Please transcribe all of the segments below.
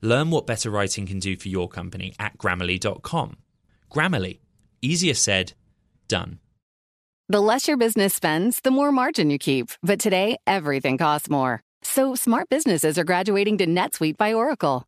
Learn what better writing can do for your company at grammarly.com. Grammarly, easier said, done. The less your business spends, the more margin you keep. But today, everything costs more. So smart businesses are graduating to NetSuite by Oracle.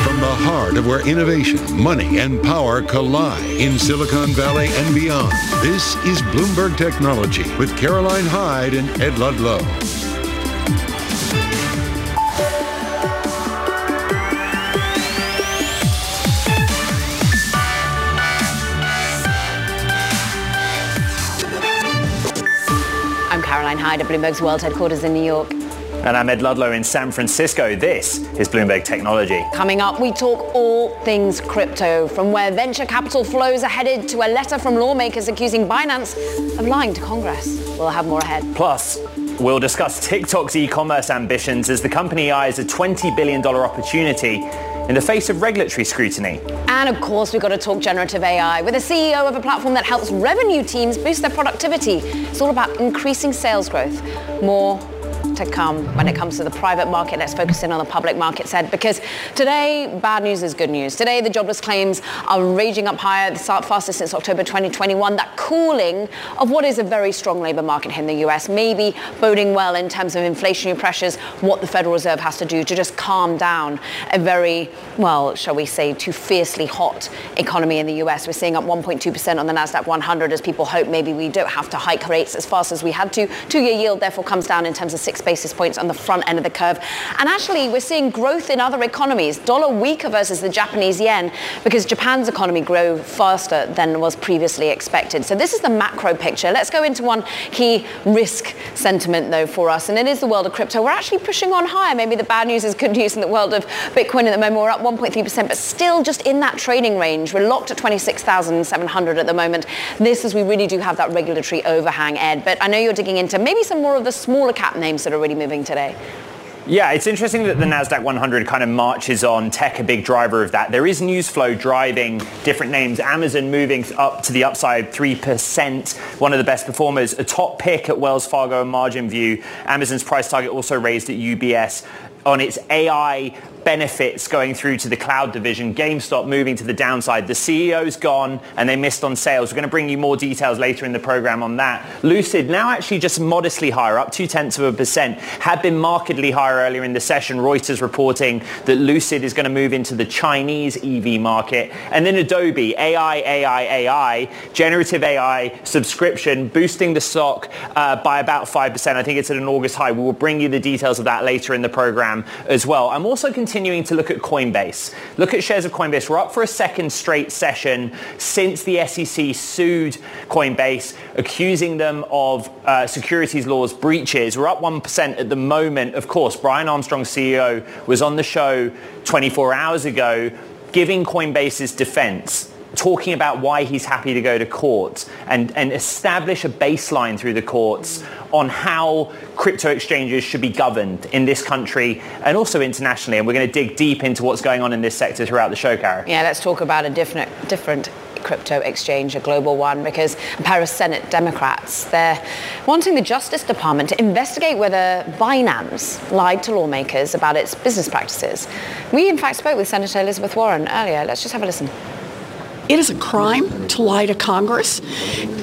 From the heart of where innovation, money, and power collide in Silicon Valley and beyond, this is Bloomberg Technology with Caroline Hyde and Ed Ludlow. I'm Caroline Hyde at Bloomberg's World Headquarters in New York. And I'm Ed Ludlow in San Francisco. This is Bloomberg Technology. Coming up, we talk all things crypto, from where venture capital flows are headed to a letter from lawmakers accusing Binance of lying to Congress. We'll have more ahead. Plus, we'll discuss TikTok's e-commerce ambitions as the company eyes a $20 billion opportunity in the face of regulatory scrutiny. And of course, we've got to talk generative AI with the CEO of a platform that helps revenue teams boost their productivity. It's all about increasing sales growth. More to come when it comes to the private market. Let's focus in on the public market said because today bad news is good news. Today the jobless claims are raging up higher, the fastest since October 2021. That cooling of what is a very strong labor market here in the US, maybe boding well in terms of inflationary pressures, what the Federal Reserve has to do to just calm down a very, well, shall we say, too fiercely hot economy in the US. We're seeing up 1.2% on the NASDAQ 100 as people hope maybe we don't have to hike rates as fast as we had to. Two-year yield therefore comes down in terms of six basis points on the front end of the curve. And actually, we're seeing growth in other economies. Dollar weaker versus the Japanese yen because Japan's economy grew faster than was previously expected. So this is the macro picture. Let's go into one key risk sentiment, though, for us. And it is the world of crypto. We're actually pushing on higher. Maybe the bad news is good news in the world of Bitcoin at the moment. We're up 1.3%, but still just in that trading range. We're locked at 26,700 at the moment. This is we really do have that regulatory overhang, Ed. But I know you're digging into maybe some more of the smaller cap names that are really moving today. Yeah, it's interesting that the Nasdaq 100 kind of marches on. Tech, a big driver of that. There is news flow driving different names. Amazon moving up to the upside 3%. One of the best performers. A top pick at Wells Fargo and Margin View. Amazon's price target also raised at UBS on its AI benefits going through to the cloud division. GameStop moving to the downside. The CEO's gone and they missed on sales. We're going to bring you more details later in the program on that. Lucid now actually just modestly higher, up two tenths of a percent. Had been markedly higher earlier in the session. Reuters reporting that Lucid is going to move into the Chinese EV market. And then Adobe, AI, AI, AI, generative AI subscription boosting the stock uh, by about 5%. I think it's at an August high. We will bring you the details of that later in the program as well. I'm also continuing to look at Coinbase. Look at shares of Coinbase. We're up for a second straight session since the SEC sued Coinbase, accusing them of uh, securities laws breaches. We're up 1% at the moment. Of course, Brian Armstrong, CEO, was on the show 24 hours ago giving Coinbase's defense talking about why he's happy to go to court and, and establish a baseline through the courts on how crypto exchanges should be governed in this country and also internationally. And we're going to dig deep into what's going on in this sector throughout the show, Kara. Yeah, let's talk about a different, different crypto exchange, a global one, because a pair of Senate Democrats, they're wanting the Justice Department to investigate whether Binance lied to lawmakers about its business practices. We, in fact, spoke with Senator Elizabeth Warren earlier. Let's just have a listen. It is a crime to lie to Congress.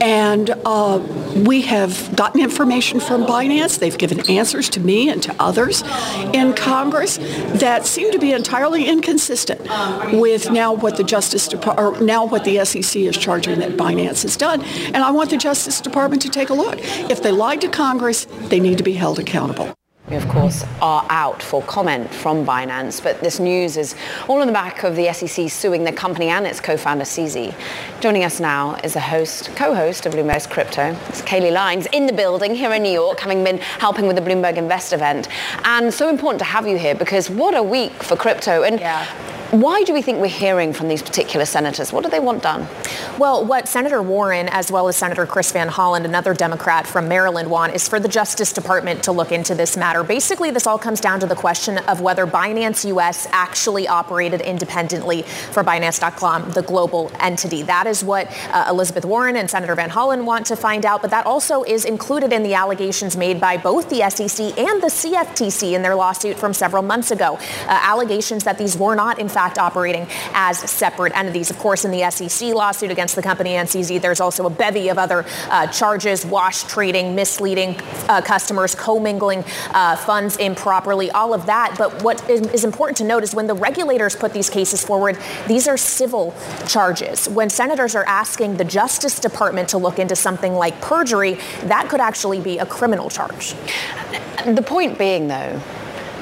And uh, we have gotten information from Binance. They've given answers to me and to others in Congress that seem to be entirely inconsistent with now what the Justice Department, now what the SEC is charging that Binance has done. And I want the Justice Department to take a look. If they lied to Congress, they need to be held accountable. We, of course, are out for comment from Binance, but this news is all on the back of the SEC suing the company and its co-founder, CZ. Joining us now is the host, co-host of Bloomberg's Crypto. It's Kailey Leinz in the building here in New York, having been helping with the Bloomberg Invest event. And so important to have you here because what a week for crypto. And yeah. Why do we think we're hearing from these particular senators? What do they want done? Well, what Senator Warren, as well as Senator Chris Van Hollen, another Democrat from Maryland, want is for the Justice Department to look into this matter. Basically, this all comes down to the question of whether Binance US actually operated independently for Binance.com, the global entity. That is what uh, Elizabeth Warren and Senator Van Hollen want to find out, but that also is included in the allegations made by both the SEC and the CFTC in their lawsuit from several months ago. Uh, allegations that these were not, in fact, operating as separate entities. Of course, in the SEC lawsuit against the company NCZ, there's also a bevy of other uh, charges, wash trading, misleading uh, customers, commingling uh, funds improperly, all of that. But what is important to note is when the regulators put these cases forward, these are civil charges. When senators are asking the Justice Department to look into something like perjury, that could actually be a criminal charge. The point being, though,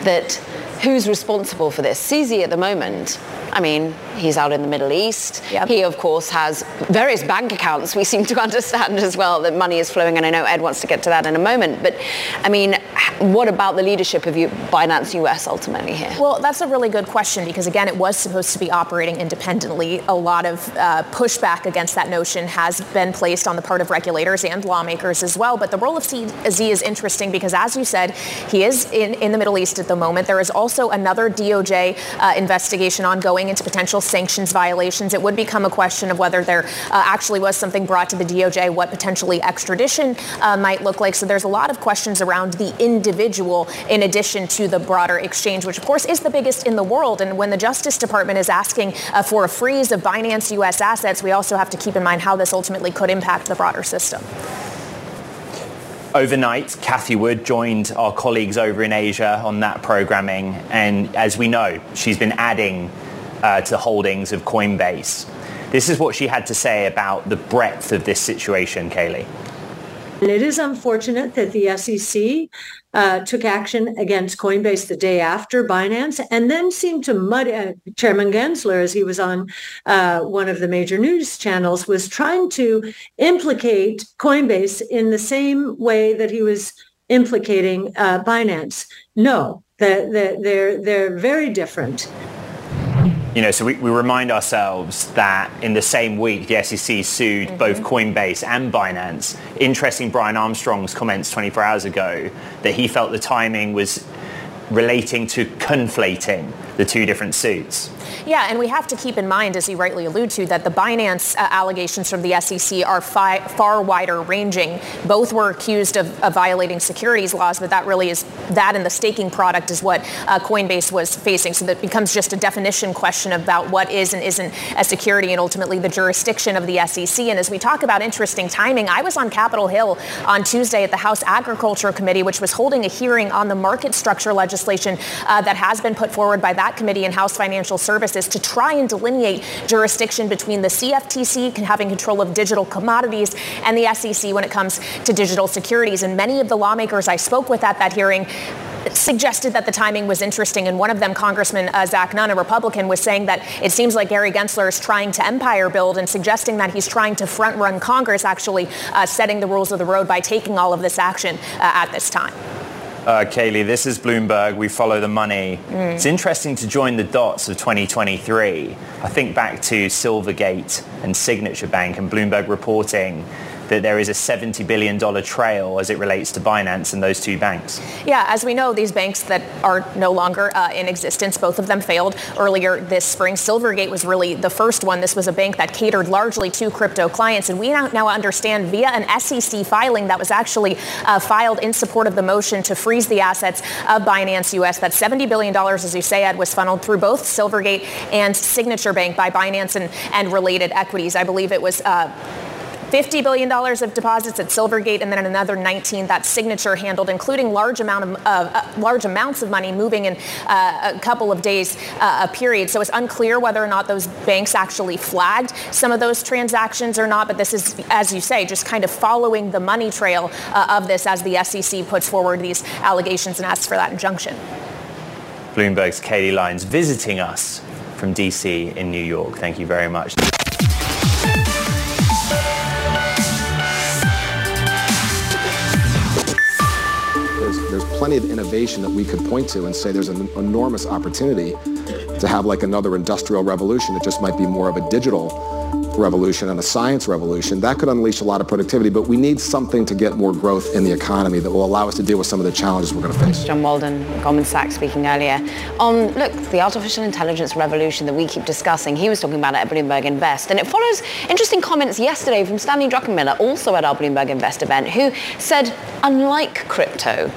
that who's responsible for this? CZ at the moment, I mean, he's out in the Middle East. Yep. He, of course, has various bank accounts. We seem to understand as well that money is flowing, and I know Ed wants to get to that in a moment. But, I mean, what about the leadership of Binance US ultimately here? Well, that's a really good question because, again, it was supposed to be operating independently. A lot of uh, pushback against that notion has been placed on the part of regulators and lawmakers as well. But the role of CZ is interesting because, as you said, he is in, in the Middle East at the moment. There is also another DOJ uh, investigation ongoing into potential sanctions violations. It would become a question of whether there uh, actually was something brought to the DOJ, what potentially extradition uh, might look like. So there's a lot of questions around the individual in addition to the broader exchange, which of course is the biggest in the world. And when the Justice Department is asking uh, for a freeze of Binance U.S. assets, we also have to keep in mind how this ultimately could impact the broader system. Overnight, Cathie Wood joined our colleagues over in Asia on that programming. And as we know, she's been adding uh, to holdings of Coinbase. This is what she had to say about the breadth of this situation, Kailey. And it is unfortunate that the SEC uh, took action against Coinbase the day after Binance and then seemed to mud uh, Chairman Gensler, as he was on uh, one of the major news channels, was trying to implicate Coinbase in the same way that he was implicating uh, Binance. No, the, they're, they're very different. You know, so we, we remind ourselves that in the same week, the SEC sued mm-hmm. both Coinbase and Binance. Interesting Brian Armstrong's comments 24 hours ago that he felt the timing was relating to conflating the two different suits. Yeah, and we have to keep in mind, as you rightly allude to, that the Binance uh, allegations from the SEC are fi- far wider ranging. Both were accused of, of, violating securities laws, but that really is that and the staking product is what uh, Coinbase was facing. So that becomes just a definition question about what is and isn't a security and ultimately the jurisdiction of the SEC. And as we talk about interesting timing, I was on Capitol Hill on Tuesday at the House Agriculture Committee, which was holding a hearing on the market structure legislation uh, that has been put forward by that committee and House Financial Services to try and delineate jurisdiction between the CFTC having control of digital commodities and the SEC when it comes to digital securities. And many of the lawmakers I spoke with at that hearing suggested that the timing was interesting. And one of them, Congressman uh, Zach Nunn, a Republican, was saying that it seems like Gary Gensler is trying to empire build and suggesting that he's trying to front run Congress, actually uh, setting the rules of the road by taking all of this action uh, at this time. Uh, Kailey, this is Bloomberg. We follow the money. Mm. It's interesting to join the dots of 2023. I think back to Silvergate and Signature Bank and Bloomberg reporting that there is a $70 billion trail as it relates to Binance and those two banks. Yeah, as we know, these banks that are no longer uh, in existence, both of them failed earlier this spring. Silvergate was really the first one. This was a bank that catered largely to crypto clients. And we now understand via an SEC filing that was actually uh, filed in support of the motion to freeze the assets of Binance US, that $70 billion, as you say, Ed, was funneled through both Silvergate and Signature Bank by Binance and, and related equities. I believe it was uh, $50 billion of deposits at Silvergate and then another 19 that Signature handled, including large, amount of, uh, uh, large amounts of money moving in uh, a couple of days uh, a period. So it's unclear whether or not those banks actually flagged some of those transactions or not. But this is, as you say, just kind of following the money trail uh, of this as the SEC puts forward these allegations and asks for that injunction. Bloomberg's Kailey Leinz visiting us from DC in New York. Thank you very much. Plenty of innovation that we could point to and say there's an enormous opportunity to have like another industrial revolution. It just might be more of a digital revolution and a science revolution. That could unleash a lot of productivity, but we need something to get more growth in the economy that will allow us to deal with some of the challenges we're going to face. John Waldron, Goldman Sachs speaking earlier. On, look, the artificial intelligence revolution that we keep discussing, he was talking about it at Bloomberg Invest. And it follows interesting comments yesterday from Stanley Druckenmiller, also at our Bloomberg Invest event, who said, unlike crypto,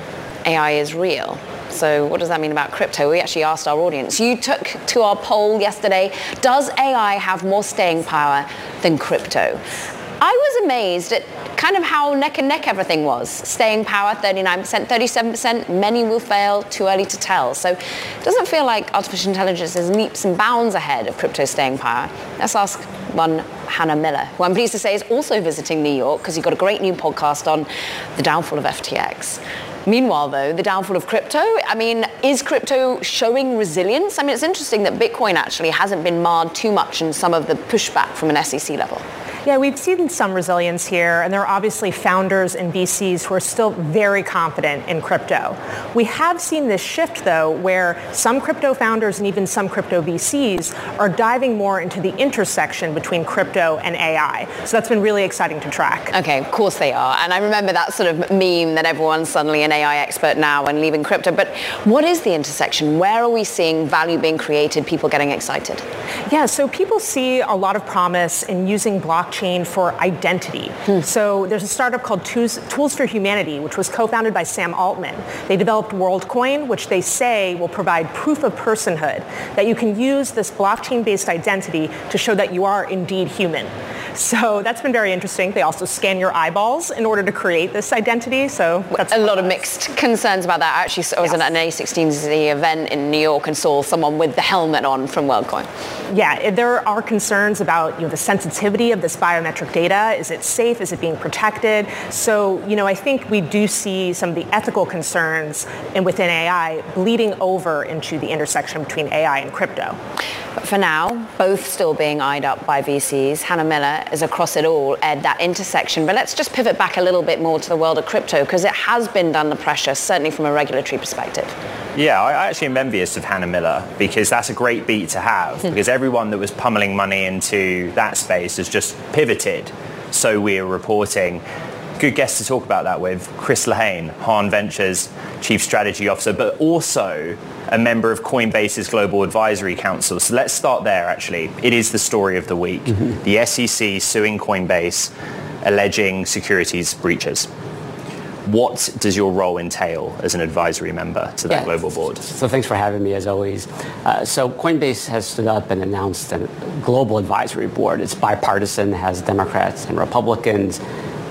AI is real. So what does that mean about crypto? We actually asked our audience. You took to our poll yesterday, does AI have more staying power than crypto? I was amazed at kind of how neck and neck everything was. Staying power, 39%, 37%, many will fail, too early to tell. So it doesn't feel like artificial intelligence is leaps and bounds ahead of crypto staying power. Let's ask one Hannah Miller, who I'm pleased to say is also visiting New York because you've got a great new podcast on the downfall of FTX. Meanwhile, though, the downfall of crypto, I mean, is crypto showing resilience? I mean, it's interesting that Bitcoin actually hasn't been marred too much in some of the pushback from an SEC level. Yeah, we've seen some resilience here, and there are obviously founders and VCs who are still very confident in crypto. We have seen this shift, though, where some crypto founders and even some crypto VCs are diving more into the intersection between crypto and AI. So that's been really exciting to track. Okay, of course they are. And I remember that sort of meme that everyone suddenly an AI expert now and leaving crypto. But what is the intersection? Where are we seeing value being created, people getting excited? Yeah, so people see a lot of promise in using blockchain for identity. Hmm. So there's a startup called Tools for Humanity, which was co-founded by Sam Altman. They developed WorldCoin, which they say will provide proof of personhood, that you can use this blockchain-based identity to show that you are indeed human. So that's been very interesting. They also scan your eyeballs in order to create this identity. So that's a lot of mixed concerns about that. Actually, I was yes. at an A16Z event in New York and saw someone with the helmet on from WorldCoin. Yeah, there are concerns about you know the sensitivity of this biometric data. Is it safe? Is it being protected? So you know, I think we do see some of the ethical concerns and within AI bleeding over into the intersection between AI and crypto. But for now, both still being eyed up by VCs. Hannah Miller is across it all at that intersection. But let's just pivot back a little bit more to the world of crypto because it has been under pressure, certainly from a regulatory perspective. Yeah, I actually am envious of Hannah Miller because that's a great beat to have hmm. because everyone that was pummeling money into that space has just pivoted. So we're reporting good guest to talk about that with, Chris Lehane, Haun Ventures Chief Strategy Officer, but also a member of Coinbase's Global Advisory Council. So let's start there, actually. It is the story of the week. Mm-hmm. The SEC suing Coinbase, alleging securities breaches. What does your role entail as an advisory member to that yeah. global board? So thanks for having me as always. Uh, so Coinbase has stood up and announced a global advisory board. It's bipartisan, has Democrats and Republicans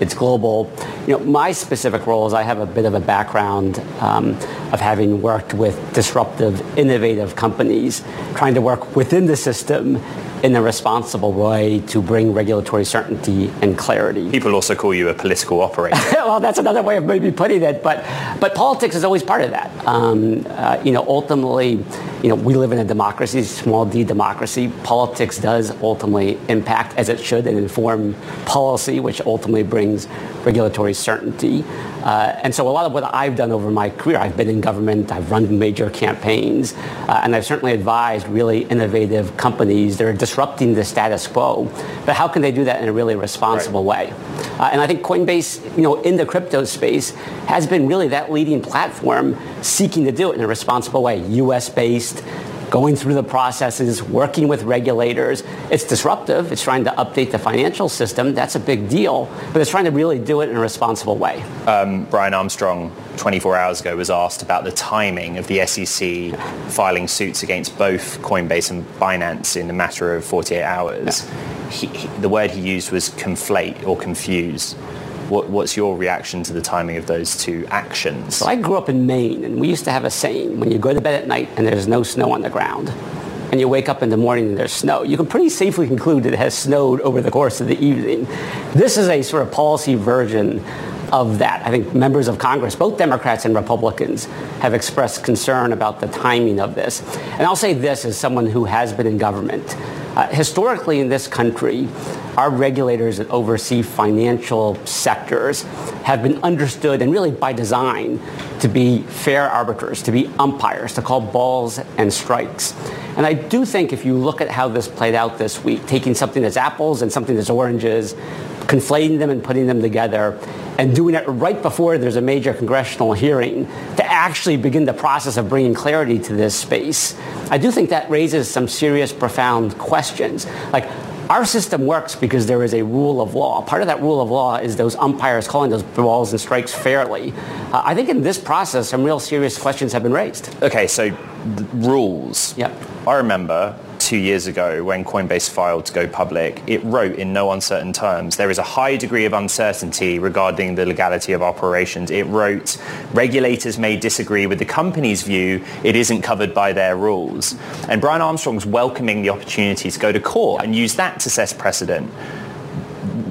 it's global. You know, my specific role is I have a bit of a background um, of having worked with disruptive, innovative companies, trying to work within the system in a responsible way to bring regulatory certainty and clarity. People also call you a political operator. well, that's another way of maybe putting it, but but politics is always part of that. Um, uh, you know, ultimately you know, we live in a democracy, small d democracy. Politics does ultimately impact, as it should, and inform policy, which ultimately brings regulatory certainty. Uh, and so a lot of what I've done over my career, I've been in government, I've run major campaigns, uh, and I've certainly advised really innovative companies that are disrupting the status quo. But how can they do that in a really responsible right. way? Uh, and I think Coinbase, you know, in the crypto space has been really that leading platform seeking to do it in a responsible way, U.S.-based, going through the processes, working with regulators. It's disruptive. It's trying to update the financial system. That's a big deal. But it's trying to really do it in a responsible way. Um, Brian Armstrong, 24 hours ago, was asked about the timing of the SEC filing suits against both Coinbase and Binance in a matter of 48 hours. Yeah. He, he, the word he used was conflate or confuse. What, what's your reaction to the timing of those two actions? So I grew up in Maine, and we used to have a saying, when you go to bed at night and there's no snow on the ground, and you wake up in the morning and there's snow, you can pretty safely conclude that it has snowed over the course of the evening. This is a sort of policy version of that. I think members of Congress, both Democrats and Republicans, have expressed concern about the timing of this. And I'll say this as someone who has been in government. Uh, historically in this country, our regulators that oversee financial sectors have been understood and really by design to be fair arbiters, to be umpires, to call balls and strikes. And I do think if you look at how this played out this week, taking something that's apples and something that's oranges, conflating them and putting them together, and doing it right before there's a major congressional hearing to actually begin the process of bringing clarity to this space, I do think that raises some serious, profound questions. Like, our system works because there is a rule of law. Part of that rule of law is those umpires calling those balls and strikes fairly. Uh, I think in this process, some real serious questions have been raised. Okay, so rules. Yep. I remember two years ago when Coinbase filed to go public, it wrote in no uncertain terms, there is a high degree of uncertainty regarding the legality of operations. It wrote, regulators may disagree with the company's view, it isn't covered by their rules. And Brian Armstrong's welcoming the opportunity to go to court and use that to set precedent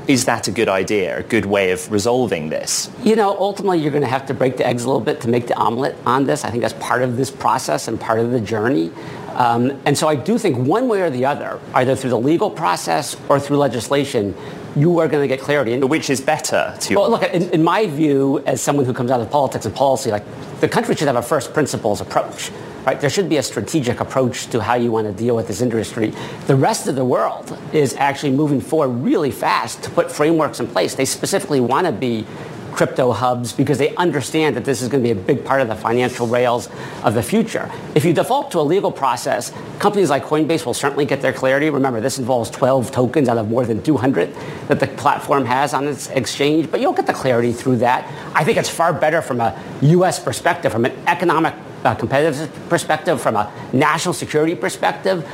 is that a good idea, a good way of resolving this? You know, ultimately, you're going to have to break the eggs a little bit to make the omelet on this. I think that's part of this process and part of the journey. Um, and so I do think one way or the other, either through the legal process or through legislation, you are going to get clarity. And which is better to Well, look, in, in my view, as someone who comes out of politics and policy, like the country should have a first principles approach. Right? There should be a strategic approach to how you want to deal with this industry. The rest of the world is actually moving forward really fast to put frameworks in place. They specifically want to be crypto hubs because they understand that this is going to be a big part of the financial rails of the future. If you default to a legal process, companies like Coinbase will certainly get their clarity. Remember, this involves 12 tokens out of more than 200 that the platform has on its exchange, but you'll get the clarity through that. I think it's far better from a U.S. perspective, from an economic uh, competitive perspective, from a national security perspective,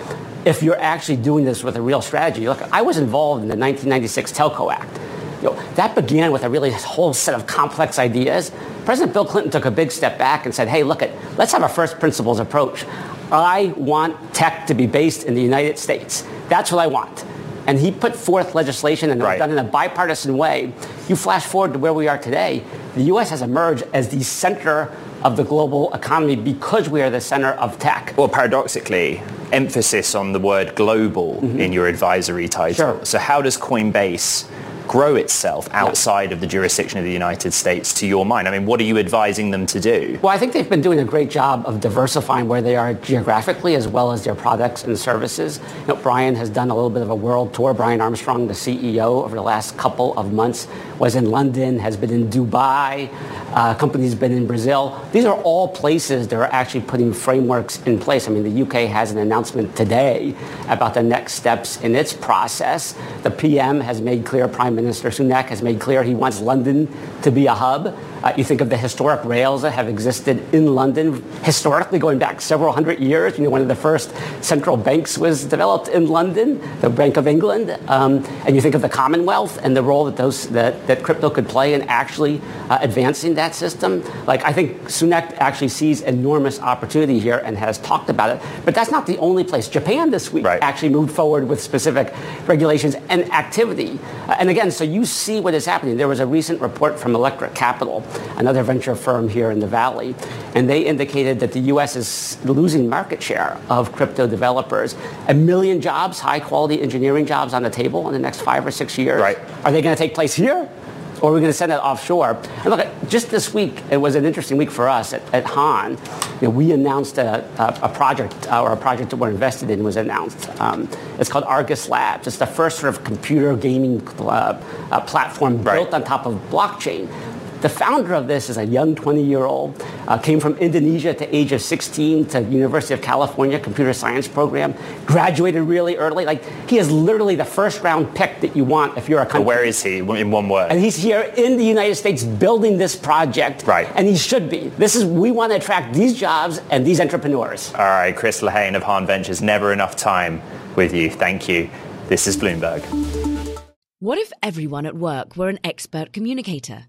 if you're actually doing this with a real strategy. Look, I was involved in the 1996 Telco Act. You know, that began with a really whole set of complex ideas. President Bill Clinton took a big step back and said, hey, look, at, let's have a first principles approach. I want tech to be based in the United States. That's what I want. And he put forth legislation and it was done in a bipartisan way. You flash forward to where we are today, the U.S. has emerged as the center of the global economy because we are the center of tech. Well, paradoxically, emphasis on the word global mm-hmm. in your advisory title. Sure. So how does Coinbase grow itself outside of the jurisdiction of the United States to your mind? I mean, what are you advising them to do? Well, I think they've been doing a great job of diversifying where they are geographically as well as their products and services. You know, Brian has done a little bit of a world tour. Brian Armstrong, the CEO, over the last couple of months was in London, has been in Dubai, uh, companies been in Brazil. These are all places that are actually putting frameworks in place. I mean, the UK has an announcement today about the next steps in its process. The PM has made clear, Prime Minister Sunak has made clear he wants London to be a hub. Uh, you think of the historic rails that have existed in London, historically going back several hundred years. You know, one of the first central banks was developed in London, the Bank of England. Um, and you think of the Commonwealth and the role that those that, that crypto could play in actually uh, advancing that system. Like I think Sunak actually sees enormous opportunity here and has talked about it. But that's not the only place. Japan this week right. actually moved forward with specific regulations and activity. Uh, and again, so you see what is happening. There was a recent report from Electric Capital another venture firm here in the Valley, and they indicated that the U.S. is losing market share of crypto developers. A million jobs, high quality engineering jobs on the table in the next five or six years. Right. Are they going to take place here? or are we're going to send it offshore. And look, just this week, it was an interesting week for us at, at Haun. You know, we announced a, a, a project, uh, or a project that we're invested in was announced. Um, it's called Argus Labs. It's the first sort of computer gaming uh, uh, platform right. built on top of blockchain the founder of this is a young 20-year-old, uh, came from Indonesia to age of 16 to University of California computer science program, graduated really early. Like he is literally the first round pick that you want if you're a country. Where is he in one word? And he's here in the United States building this project. Right. And he should be. This is we want to attract these jobs and these entrepreneurs. All right, Chris Lehane of Haun Ventures. Never enough time with you. Thank you. This is Bloomberg. What if everyone at work were an expert communicator?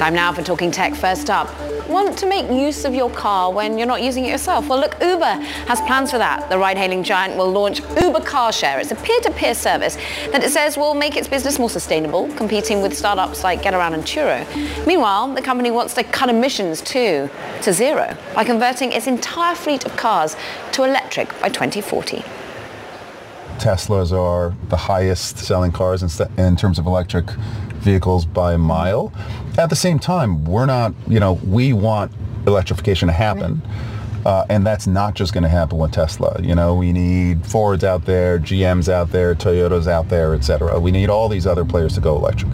Time now for Talking Tech. First up, want to make use of your car when you're not using it yourself? Well, look, Uber has plans for that. The ride-hailing giant will launch Uber Car Share. It's a peer-to-peer service that it says will make its business more sustainable, competing with startups like Getaround and Turo. Meanwhile, the company wants to cut emissions too to zero by converting its entire fleet of cars to electric by 2040. Teslas are the highest selling cars in, in terms of electric vehicles by a mile. At the same time, we're not, you know, we want electrification to happen. Uh, and that's not just going to happen with Tesla. You know, we need Fords out there, GMs out there, Toyotas out there, et cetera. We need all these other players to go electric.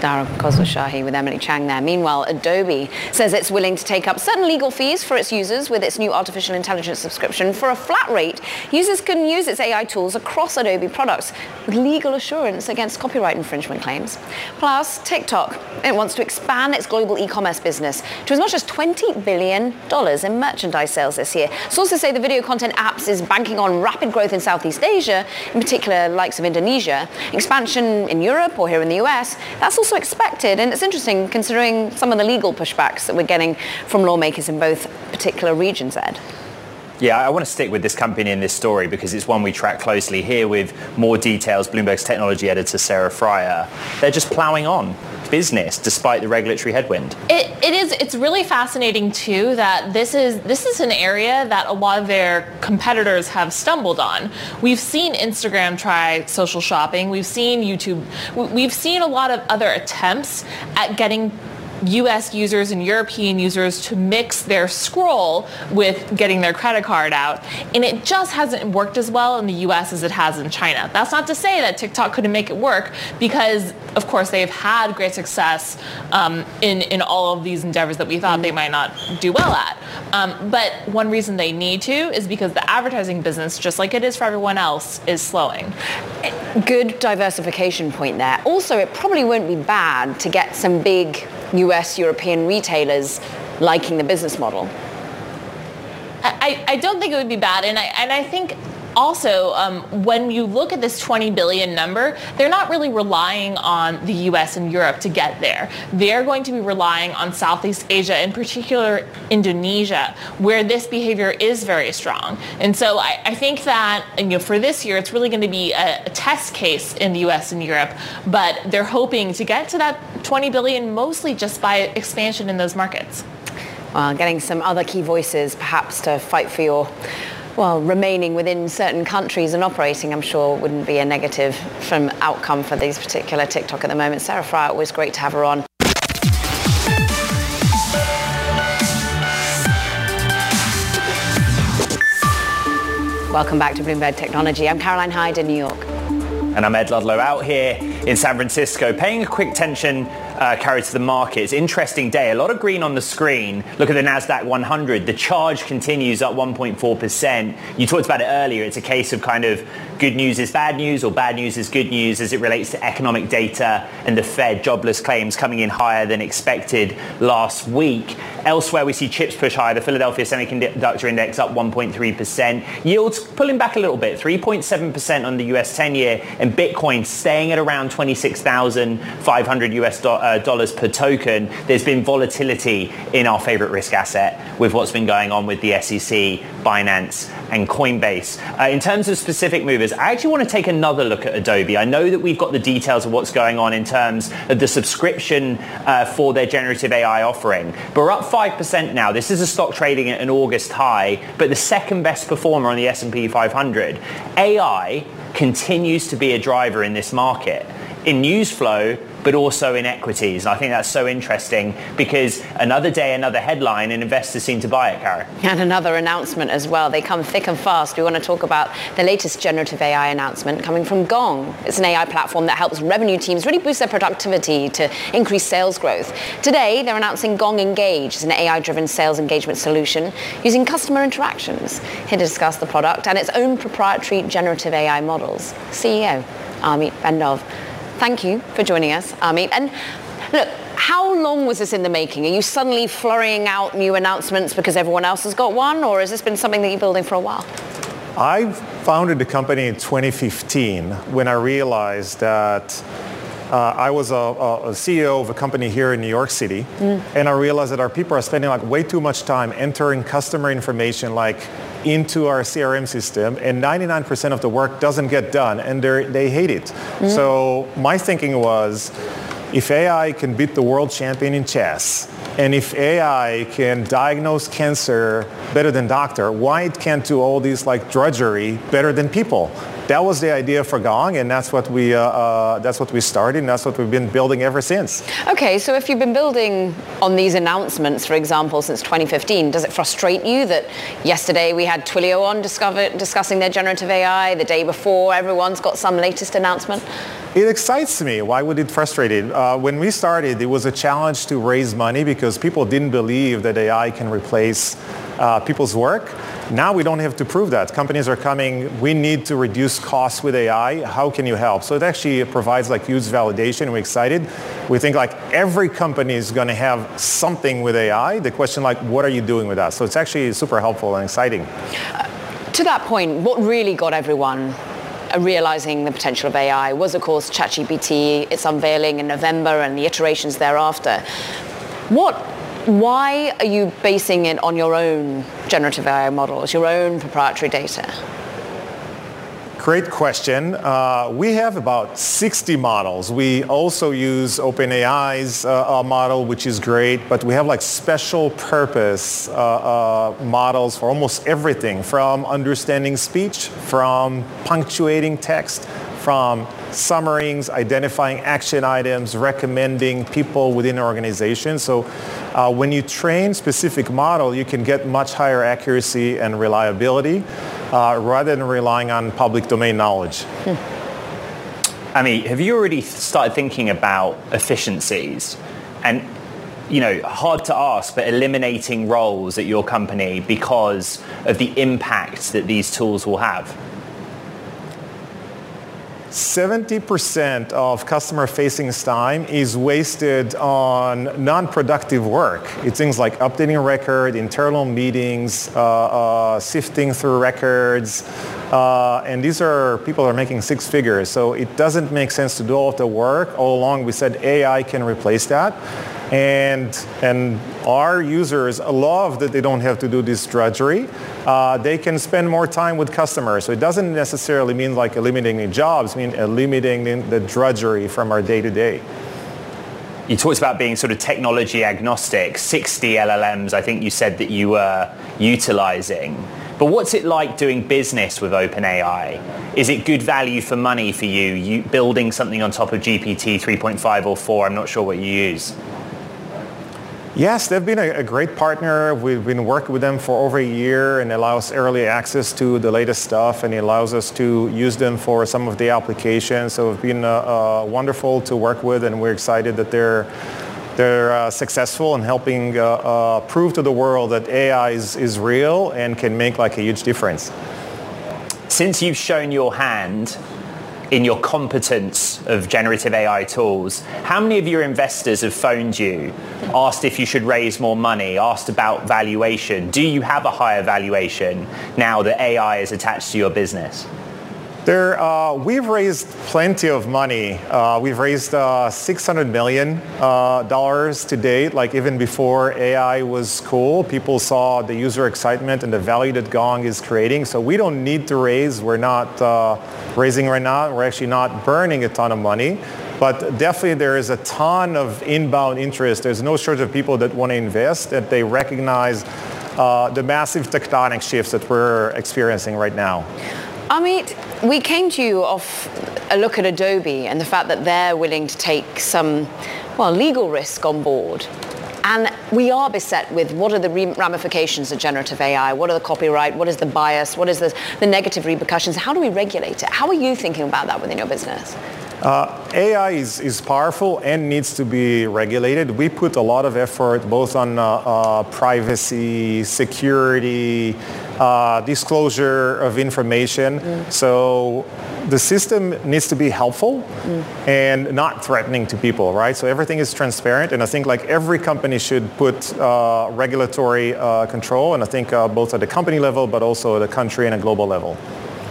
Dara Khosrowshahi with Emily Chang there. Meanwhile, Adobe says it's willing to take up certain legal fees for its users with its new artificial intelligence subscription. For a flat rate, users can use its AI tools across Adobe products with legal assurance against copyright infringement claims. Plus, TikTok, it wants to expand its global e-commerce business to as much as $20 billion in merchandise sales this year. Sources say the video content apps is banking on rapid growth in Southeast Asia, in particular likes of Indonesia, expansion in Europe or here in the US. That's also expected, and it's interesting considering some of the legal pushbacks that we're getting from lawmakers in both particular regions, Ed. Yeah, I want to stick with this company in this story because it's one we track closely here with more details. Bloomberg's technology editor Sarah Frier. They're just plowing on business despite the regulatory headwind. It, it is. It's really fascinating too that this is this is an area that a lot of their competitors have stumbled on. We've seen Instagram try social shopping. We've seen YouTube. We've seen a lot of other attempts at getting US users and European users to mix their scroll with getting their credit card out. And it just hasn't worked as well in the US as it has in China. That's not to say that TikTok couldn't make it work because, of course, they've had great success um, in, in all of these endeavors that we thought they might not do well at. Um, but one reason they need to is because the advertising business, just like it is for everyone else, is slowing. Good diversification point there. Also, it probably won't be bad to get some big US European retailers liking the business model. I, I don't think it would be bad, and I, and I think also, um, when you look at this 20 billion number, they're not really relying on the U.S. and Europe to get there. They're going to be relying on Southeast Asia, in particular Indonesia, where this behavior is very strong. And so I, I think that you know, for this year, it's really going to be a, a test case in the U.S. and Europe, but they're hoping to get to that 20 billion mostly just by expansion in those markets. Well, getting some other key voices perhaps to fight for your well, remaining within certain countries and operating, I'm sure, wouldn't be a negative from outcome for these particular TikTok at the moment. Sarah Frier, always great to have her on. Welcome back to Bloomberg Technology. I'm Caroline Hyde in New York. And I'm Ed Ludlow out here in San Francisco, paying a quick attention uh, carried to the markets. Interesting day. A lot of green on the screen. Look at the Nasdaq 100. The charge continues up 1.4%. You talked about it earlier. It's a case of kind of good news is bad news or bad news is good news as it relates to economic data and the Fed jobless claims coming in higher than expected last week. Elsewhere, we see chips push higher. The Philadelphia Semiconductor Index up 1.3%. Yields pulling back a little bit, 3.7% on the US 10 year, and Bitcoin staying at around 26,500 US uh, dollars per token, there's been volatility in our favorite risk asset with what's been going on with the SEC, Binance, and Coinbase. Uh, in terms of specific movers, I actually want to take another look at Adobe. I know that we've got the details of what's going on in terms of the subscription uh, for their generative AI offering, but we're up 5% now. This is a stock trading at an August high, but the second best performer on the S&P 500. AI continues to be a driver in this market. In news flow, but also in equities. And I think that's so interesting because another day, another headline, and investors seem to buy it, Karen. And another announcement as well. They come thick and fast. We want to talk about the latest generative AI announcement coming from Gong. It's an AI platform that helps revenue teams really boost their productivity to increase sales growth. Today, they're announcing Gong Engage. An AI-driven sales engagement solution using customer interactions. Here to discuss the product and its own proprietary generative AI models, CEO Amit Bendov thank you for joining us, Amit. And look, how long was this in the making? Are you suddenly flurrying out new announcements because everyone else has got one, or has this been something that you're building for a while? I founded the company in 2015 when I realized that uh, I was a, a, CEO of a company here in New York City, mm. and I realized that our people are spending like way too much time entering customer information like into our CRM system and 99% of the work doesn't get done and they hate it. Mm-hmm. So my thinking was if AI can beat the world champion in chess and if AI can diagnose cancer better than doctor, why it can't do all these like drudgery better than people? That was the idea for Gong, and that's what we uh, uh, that's what we started, and that's what we've been building ever since. Okay, so if you've been building on these announcements, for example, since 2015, does it frustrate you that yesterday we had Twilio on discover, discussing their generative AI, the day before everyone's got some latest announcement? It excites me. Why would it frustrate it? Uh, when we started, it was a challenge to raise money because people didn't believe that AI can replace uh, people's work. Now we don't have to prove that. Companies are coming, we need to reduce costs with AI. How can you help? So it actually provides like huge validation. We're excited. We think like every company is going to have something with AI. The question like, what are you doing with that? So it's actually super helpful and exciting. Uh, to that point, what really got everyone uh, realizing the potential of AI was, of course, ChatGPT, its unveiling in November and the iterations thereafter. What why are you basing it on your own generative AI models, your own proprietary data? Great question. Uh, we have about 60 models. We also use OpenAI's uh, uh, model, which is great, but we have like special purpose uh, uh, models for almost everything, from understanding speech, from punctuating text, from summaries, identifying action items, recommending people within an organization. So uh, when you train specific model, you can get much higher accuracy and reliability uh, rather than relying on public domain knowledge. Hmm. I mean, have you already started thinking about efficiencies? And you know, hard to ask, but eliminating roles at your company because of the impact that these tools will have? 70% of customer facing time is wasted on non-productive work. It's things like updating a record, internal meetings, uh, uh, sifting through records, uh, and these are people are making six figures. So it doesn't make sense to do all of the work. All along we said AI can replace that. And, and our users love that they don't have to do this drudgery. Uh, they can spend more time with customers. So it doesn't necessarily mean like eliminating jobs, I mean eliminating the drudgery from our day-to-day. You talked about being sort of technology agnostic, 60 LLMs I think you said that you were utilizing. But what's it like doing business with OpenAI? Is it good value for money for you, you building something on top of GPT 3.5 or 4? I'm not sure what you use. Yes, they've been a, great partner. We've been working with them for over a year and allows early access to the latest stuff and it allows us to use them for some of the applications. So it's been uh, uh, wonderful to work with and we're excited that they're they're uh, successful in helping uh, uh, prove to the world that AI is, is real and can make like a huge difference. Since you've shown your hand in your competence of generative AI tools. How many of your investors have phoned you, asked if you should raise more money, asked about valuation? Do you have a higher valuation now that AI is attached to your business? There, uh, we've raised plenty of money. Uh, we've raised uh, 600 million uh, to date. Like even before AI was cool, people saw the user excitement and the value that Gong is creating. So we don't need to raise. We're not uh, raising right now. We're actually not burning a ton of money. But definitely there is a ton of inbound interest. There's no shortage of people that want to invest, that they recognize uh, the massive tectonic shifts that we're experiencing right now. Amit, we came to you off a look at Adobe and the fact that they're willing to take some, well, legal risk on board. And we are beset with what are the ramifications of generative AI? What are the copyright? What is the bias? What is the, the negative repercussions? How do we regulate it? How are you thinking about that within your business? Uh, AI is, is powerful and needs to be regulated. We put a lot of effort both on uh, uh, privacy, security, uh, disclosure of information. Mm. So the system needs to be helpful mm. and not threatening to people, right? So everything is transparent, and I think like every company should put uh, regulatory uh, control, and I think both at the company level, but also at a country and a global level.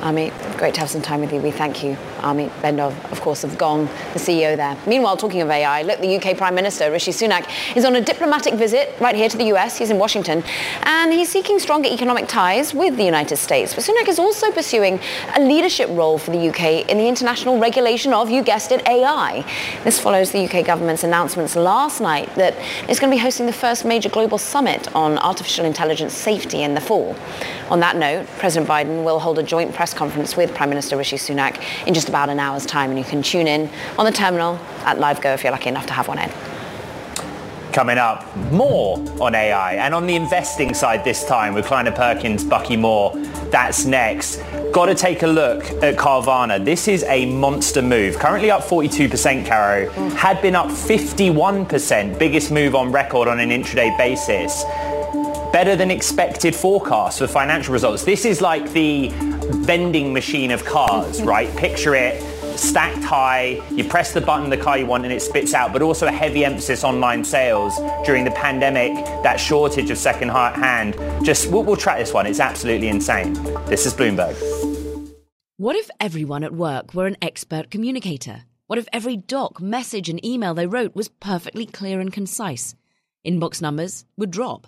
Amit, great to have some time with you. We thank you. Amit Bendov, of course, of Gong, the CEO there. Meanwhile, talking of AI, look, the UK Prime Minister, Rishi Sunak, is on a diplomatic visit right here to the US. He's in Washington, and he's seeking stronger economic ties with the United States. But Sunak is also pursuing a leadership role for the UK in the international regulation of, you guessed it, AI. This follows the UK government's announcements last night that it's going to be hosting the first major global summit on artificial intelligence safety in the fall. On that note, President Biden will hold a joint press conference with Prime Minister Rishi Sunak in just about an hour's time, and you can tune in on the terminal at LiveGo if you're lucky enough to have one in. Coming up, more on AI and on the investing side this time with Kleiner Perkins, Bucky Moore. That's next. Got to take a look at Carvana. This is a monster move. Currently up 42%, Caro. Mm. Had been up 51%. Biggest move on record on an intraday basis better than expected forecast for financial results. This is like the vending machine of cars, right? Picture it stacked high, you press the button the car you want and it spits out, but also a heavy emphasis on online sales during the pandemic, that shortage of second hand. Just, we'll, we'll track this one. It's absolutely insane. This is Bloomberg. What if everyone at work were an expert communicator? What if every doc, message and email they wrote was perfectly clear and concise? Inbox numbers would drop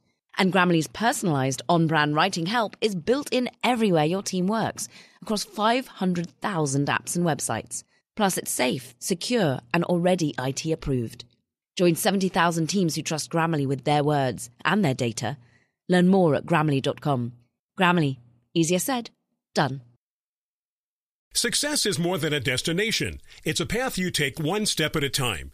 And Grammarly's personalized on brand writing help is built in everywhere your team works across 500,000 apps and websites. Plus, it's safe, secure, and already IT approved. Join 70,000 teams who trust Grammarly with their words and their data. Learn more at grammarly.com. Grammarly, easier said, done. Success is more than a destination. It's a path you take one step at a time.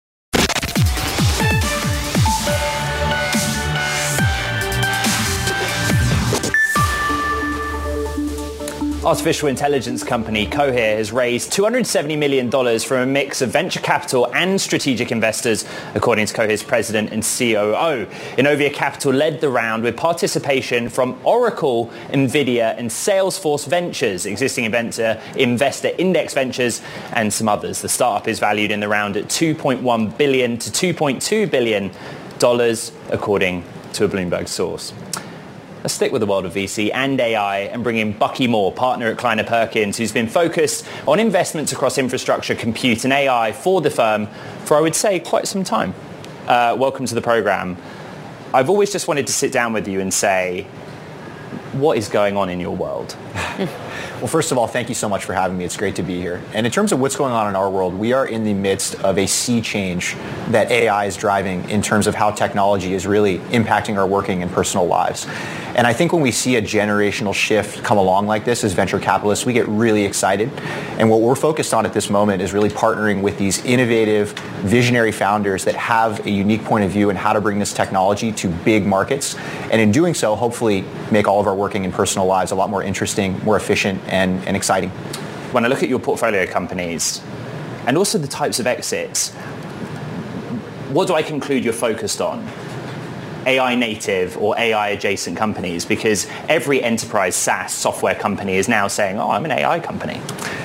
Artificial intelligence company Cohere has raised $270 million from a mix of venture capital and strategic investors, according to Cohere's president and COO. Inovia Capital led the round with participation from Oracle, Nvidia, and Salesforce Ventures, existing investor, investor Index Ventures, and some others. The startup is valued in the round at 2.1 billion to 2.2 billion dollars, according to a Bloomberg source. Let's stick with the world of VC and AI and bring in Bucky Moore, partner at Kleiner Perkins, who's been focused on investments across infrastructure, compute and AI for the firm for, I would say, quite some time. Uh, welcome to the program. I've always just wanted to sit down with you and say, what is going on in your world? well, first of all, thank you so much for having me. It's great to be here. And in terms of what's going on in our world, we are in the midst of a sea change that AI is driving in terms of how technology is really impacting our working and personal lives. And I think when we see a generational shift come along like this as venture capitalists, we get really excited. And what we're focused on at this moment is really partnering with these innovative, visionary founders that have a unique point of view in how to bring this technology to big markets. And in doing so, hopefully make all of our working and personal lives a lot more interesting, more efficient, and, and exciting. When I look at your portfolio companies and also the types of exits, what do I conclude you're focused on? AI native or AI adjacent companies because every enterprise SaaS software company is now saying, oh, I'm an AI company.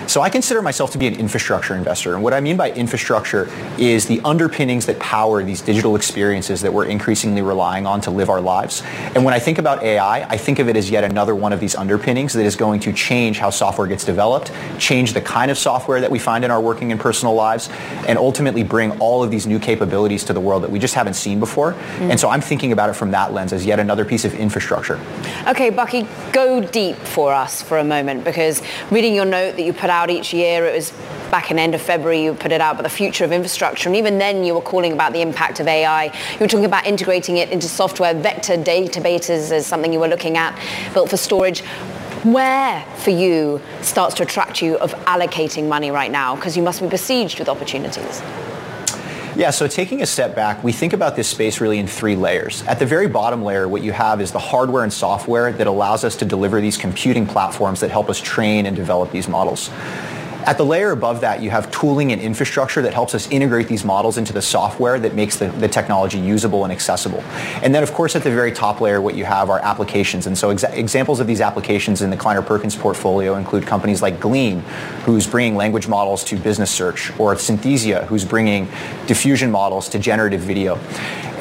So I consider myself to be an infrastructure investor. And what I mean by infrastructure is the underpinnings that power these digital experiences that we're increasingly relying on to live our lives. And when I think about AI, I think of it as yet another one of these underpinnings that is going to change how software gets developed, change the kind of software that we find in our working and personal lives, and ultimately bring all of these new capabilities to the world that we just haven't seen before. Mm. And so I'm thinking about it from that lens as yet another piece of infrastructure. Okay, Bucky, go deep for us for a moment because reading your note that you put out each year. It was back in end of February you put it out, but the future of infrastructure. And even then you were calling about the impact of AI. You were talking about integrating it into software. Vector databases is something you were looking at, built for storage. Where for you starts to attract you of allocating money right now? Because you must be besieged with opportunities. Yeah, so taking a step back, we think about this space really in three layers. At the very bottom layer, what you have is the hardware and software that allows us to deliver these computing platforms that help us train and develop these models. At the layer above that, you have tooling and infrastructure that helps us integrate these models into the software that makes the, the technology usable and accessible. And then, of course, at the very top layer, what you have are applications. And so exa- examples of these applications in the Kleiner Perkins portfolio include companies like Glean, who's bringing language models to business search, or Synthesia, who's bringing diffusion models to generative video.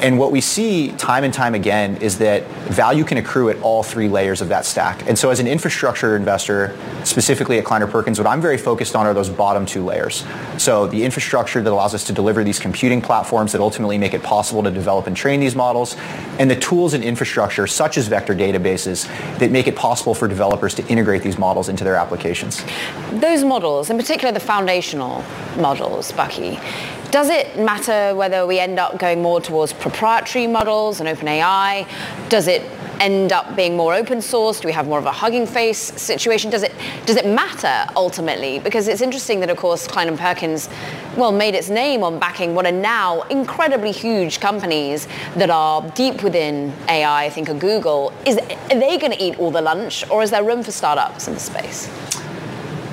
And what we see time and time again is that value can accrue at all three layers of that stack. And so as an infrastructure investor, specifically at Kleiner Perkins, what I'm very focused on are those bottom two layers. So the infrastructure that allows us to deliver these computing platforms that ultimately make it possible to develop and train these models, and the tools and infrastructure such as vector databases that make it possible for developers to integrate these models into their applications. Those models, in particular the foundational models, Bucky, does it matter whether we end up going more towards proprietary models and OpenAI? Does it end up being more open source? Do we have more of a Hugging Face situation? Does it does it matter ultimately? Because it's interesting that of course Kleiner Perkins well made its name on backing what are now incredibly huge companies that are deep within AI, I think of Google. Is are they going to eat all the lunch or is there room for startups in the space?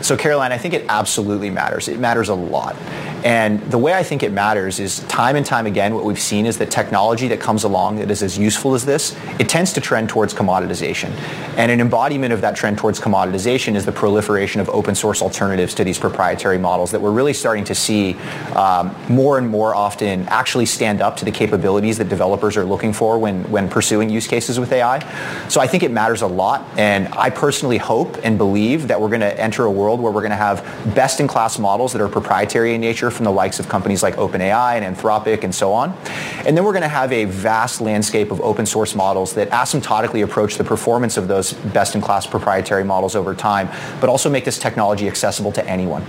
So Caroline, I think it absolutely matters. It matters a lot. And the way I think it matters is time and time again, what we've seen is that technology that comes along that is as useful as this, it tends to trend towards commoditization. And an embodiment of that trend towards commoditization is the proliferation of open source alternatives to these proprietary models that we're really starting to see um, more and more often actually stand up to the capabilities that developers are looking for when, when pursuing use cases with AI. So I think it matters a lot. And I personally hope and believe that we're going to enter a world where we're going to have best-in-class models that are proprietary in nature from the likes of companies like OpenAI and Anthropic and so on. And then we're going to have a vast landscape of open source models that asymptotically approach the performance of those best-in-class proprietary models over time, but also make this technology accessible to anyone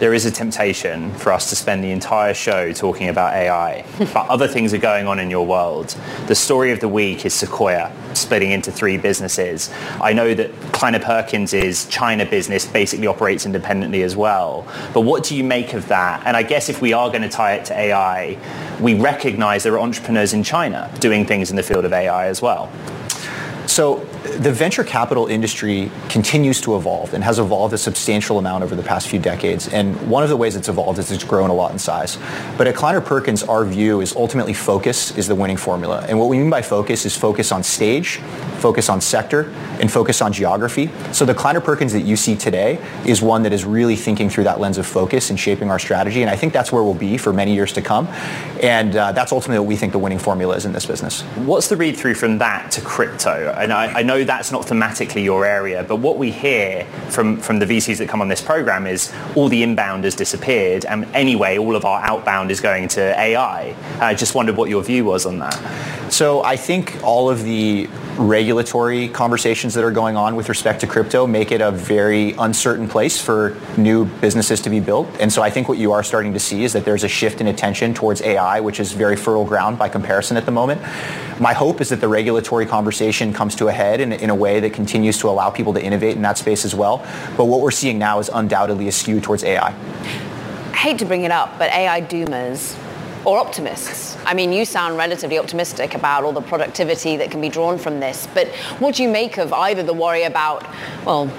there is a temptation for us to spend the entire show talking about AI, but other things are going on in your world. The story of the week is Sequoia splitting into three businesses. I know that Kleiner Perkins' China business basically operates independently as well. But what do you make of that? And I guess if we are going to tie it to AI, we recognize there are entrepreneurs in China doing things in the field of AI as well. So the venture capital industry continues to evolve and has evolved a substantial amount over the past few decades. And one of the ways it's evolved is it's grown a lot in size. But at Kleiner Perkins, our view is ultimately focus is the winning formula. And what we mean by focus is focus on stage, focus on sector, and focus on geography. So the Kleiner Perkins that you see today is one that is really thinking through that lens of focus and shaping our strategy. And I think that's where we'll be for many years to come. And uh, that's ultimately what we think the winning formula is in this business. What's the read through from that to crypto? And I, I know that's not thematically your area, but what we hear from, from the VCs that come on this program is all the inbound has disappeared. And anyway, all of our outbound is going to AI. I just wondered what your view was on that. So I think all of the regulatory conversations that are going on with respect to crypto make it a very uncertain place for new businesses to be built. And so I think what you are starting to see is that there's a shift in attention towards AI, which is very fertile ground by comparison at the moment. My hope is that the regulatory conversation comes to a head in, in a way that continues to allow people to innovate in that space as well. But what we're seeing now is undoubtedly a skew towards AI. I hate to bring it up, but AI doomers or optimists? I mean, you sound relatively optimistic about all the productivity that can be drawn from this, but what do you make of either the worry about, well,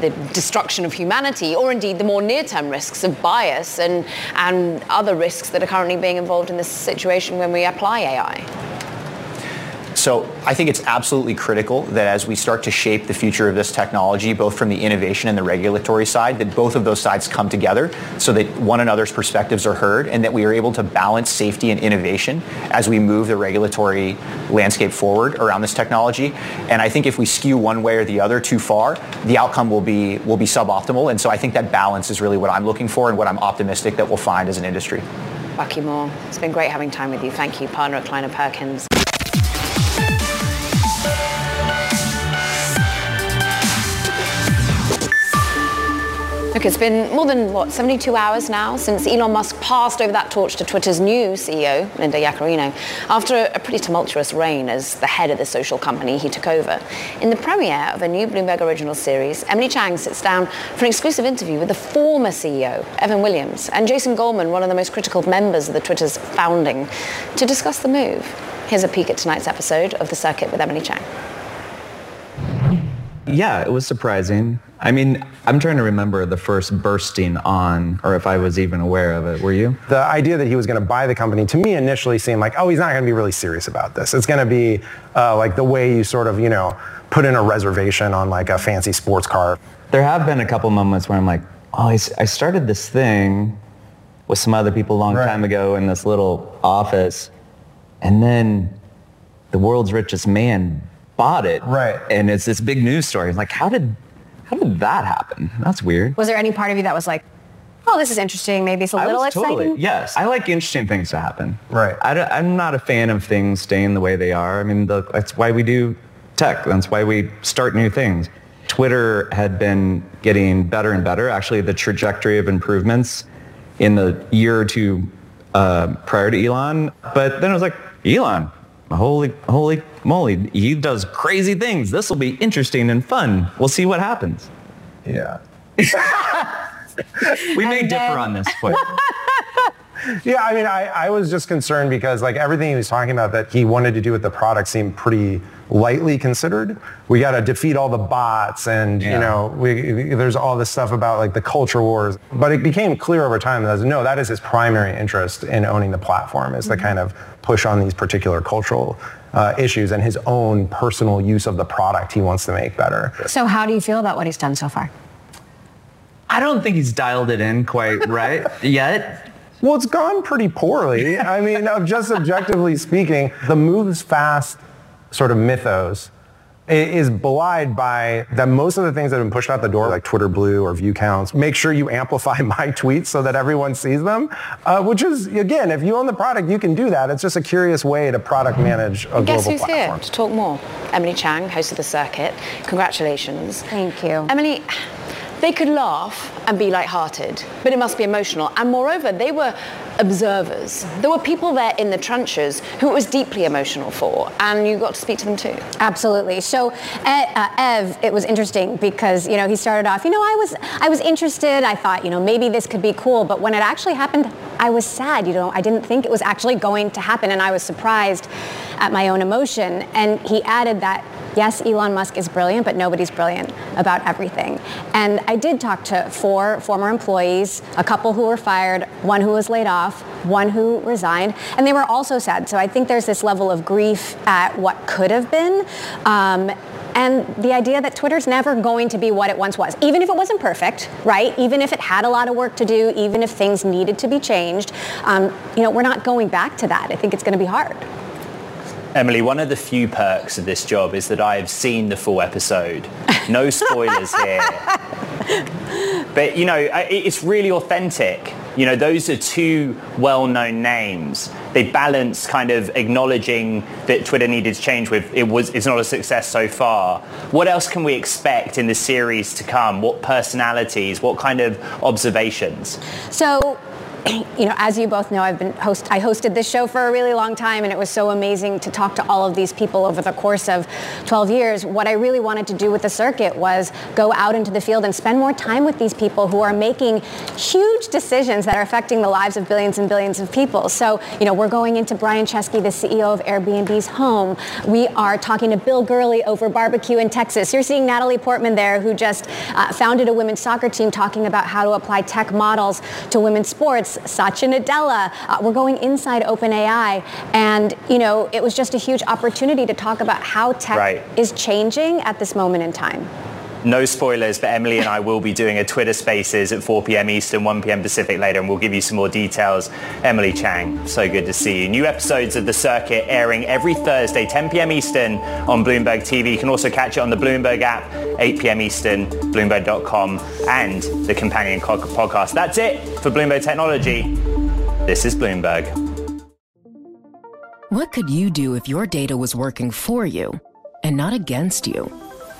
the destruction of humanity, or indeed the more near-term risks of bias and, and other risks that are currently being involved in this situation when we apply AI? So I think it's absolutely critical that as we start to shape the future of this technology, both from the innovation and the regulatory side, that both of those sides come together so that one another's perspectives are heard and that we are able to balance safety and innovation as we move the regulatory landscape forward around this technology. And I think if we skew one way or the other too far, the outcome will be will be suboptimal. And so I think that balance is really what I'm looking for and what I'm optimistic that we'll find as an industry. Bucky Moore, it's been great having time with you. Thank you, partner at Kleiner Perkins. Look, it's been more than, what, 72 hours now since Elon Musk passed over that torch to Twitter's new CEO, Linda Yaccarino, after a pretty tumultuous reign as the head of the social company he took over. In the premiere of a new Bloomberg original series, Emily Chang sits down for an exclusive interview with the former CEO, Evan Williams, and Jason Goldman, one of the most critical members of the Twitter's founding, to discuss the move. Here's a peek at tonight's episode of The Circuit with Emily Chang. Yeah, it was surprising. I mean, I'm trying to remember the first bursting on, or if I was even aware of it. Were you? The idea that he was going to buy the company to me initially seemed like, oh, he's not going to be really serious about this. It's going to be uh, like the way you sort of, you know, put in a reservation on like a fancy sports car. There have been a couple moments where I'm like, oh, I started this thing with some other people a long right. time ago in this little office, and then the world's richest man bought it. Right. And it's this big news story. Like, how did how did that happen? That's weird. Was there any part of you that was like, oh, this is interesting. Maybe it's a I little was exciting. totally yes. I like interesting things to happen. Right. I am not a fan of things staying the way they are. I mean, the, that's why we do tech. That's why we start new things. Twitter had been getting better and better. Actually, the trajectory of improvements in the year or two uh, prior to Elon. But then I was like, Elon, holy, holy moly, he does crazy things. This will be interesting and fun. We'll see what happens. Yeah. we may differ on this point. yeah, I mean, I, I was just concerned because like everything he was talking about that he wanted to do with the product seemed pretty lightly considered. We got to defeat all the bots and, you know, we, there's all this stuff about like the culture wars. But it became clear over time that no, that is his primary interest in owning the platform is to kind of push on these particular cultural uh, issues and his own personal use of the product he wants to make better. So how do you feel about what he's done so far? I don't think he's dialed it in quite right yet. Well, it's gone pretty poorly. I mean, of just objectively speaking, the moves fast sort of mythos is belied by that most of the things that have been pushed out the door, like Twitter Blue or view counts, make sure you amplify my tweets so that everyone sees them, uh, which is, again, if you own the product, you can do that. It's just a curious way to product manage a Guess global who's platform. here to talk more? Emily Chang, host of The Circuit. Congratulations. Thank you. Emily, they could laugh and be lighthearted, but it must be emotional. And moreover, they were observers. There were people there in the trenches who it was deeply emotional for, and you got to speak to them too. Absolutely. So, uh, Ev, it was interesting because you know he started off. You know, I was I was interested. I thought you know maybe this could be cool, but when it actually happened, I was sad. You know, I didn't think it was actually going to happen, and I was surprised at my own emotion. And he added that. Yes, Elon Musk is brilliant, but nobody's brilliant about everything. And I did talk to four former employees, a couple who were fired, one who was laid off, one who resigned, and they were also sad. So I think there's this level of grief at what could have been. Um, and the idea that Twitter's never going to be what it once was, even if it wasn't perfect, right? Even if it had a lot of work to do, even if things needed to be changed, um, you know, we're not going back to that. I think it's going to be hard. Emily, one of the few perks of this job is that I've seen the full episode. No spoilers here. But, you know, it's really authentic. You know, those are two well-known names. They balance kind of acknowledging that Twitter needed to change with it was it's not a success so far. What else can we expect in the series to come? What personalities? What kind of observations? So, you know, as you both know, I've been host. I hosted this show for a really long time, and it was so amazing to talk to all of these people over the course of 12 years. What I really wanted to do with the circuit was go out into the field and spend more time with these people who are making huge decisions that are affecting the lives of billions and billions of people. So, you know, we're going into Brian Chesky, the CEO of Airbnb's Home. We are talking to Bill Gurley over barbecue in Texas. You're seeing Natalie Portman there, who just uh, founded a women's soccer team, talking about how to apply tech models to women's sports. Satya Nadella. Uh, we're going inside OpenAI, and you know, it was just a huge opportunity to talk about how tech Right. is changing at this moment in time. No spoilers, but Emily and I will be doing a Twitter Spaces at 4 p.m. Eastern, 1 p.m. Pacific later, and we'll give you some more details. Emily Chang, so good to see you. New episodes of The Circuit airing every Thursday, 10 p.m. Eastern on Bloomberg TV. You can also catch it on the Bloomberg app, 8 p.m. Eastern, Bloomberg.com, and the companion podcast. That's it for Bloomberg Technology. This is Bloomberg. What could you do if your data was working for you and not against you?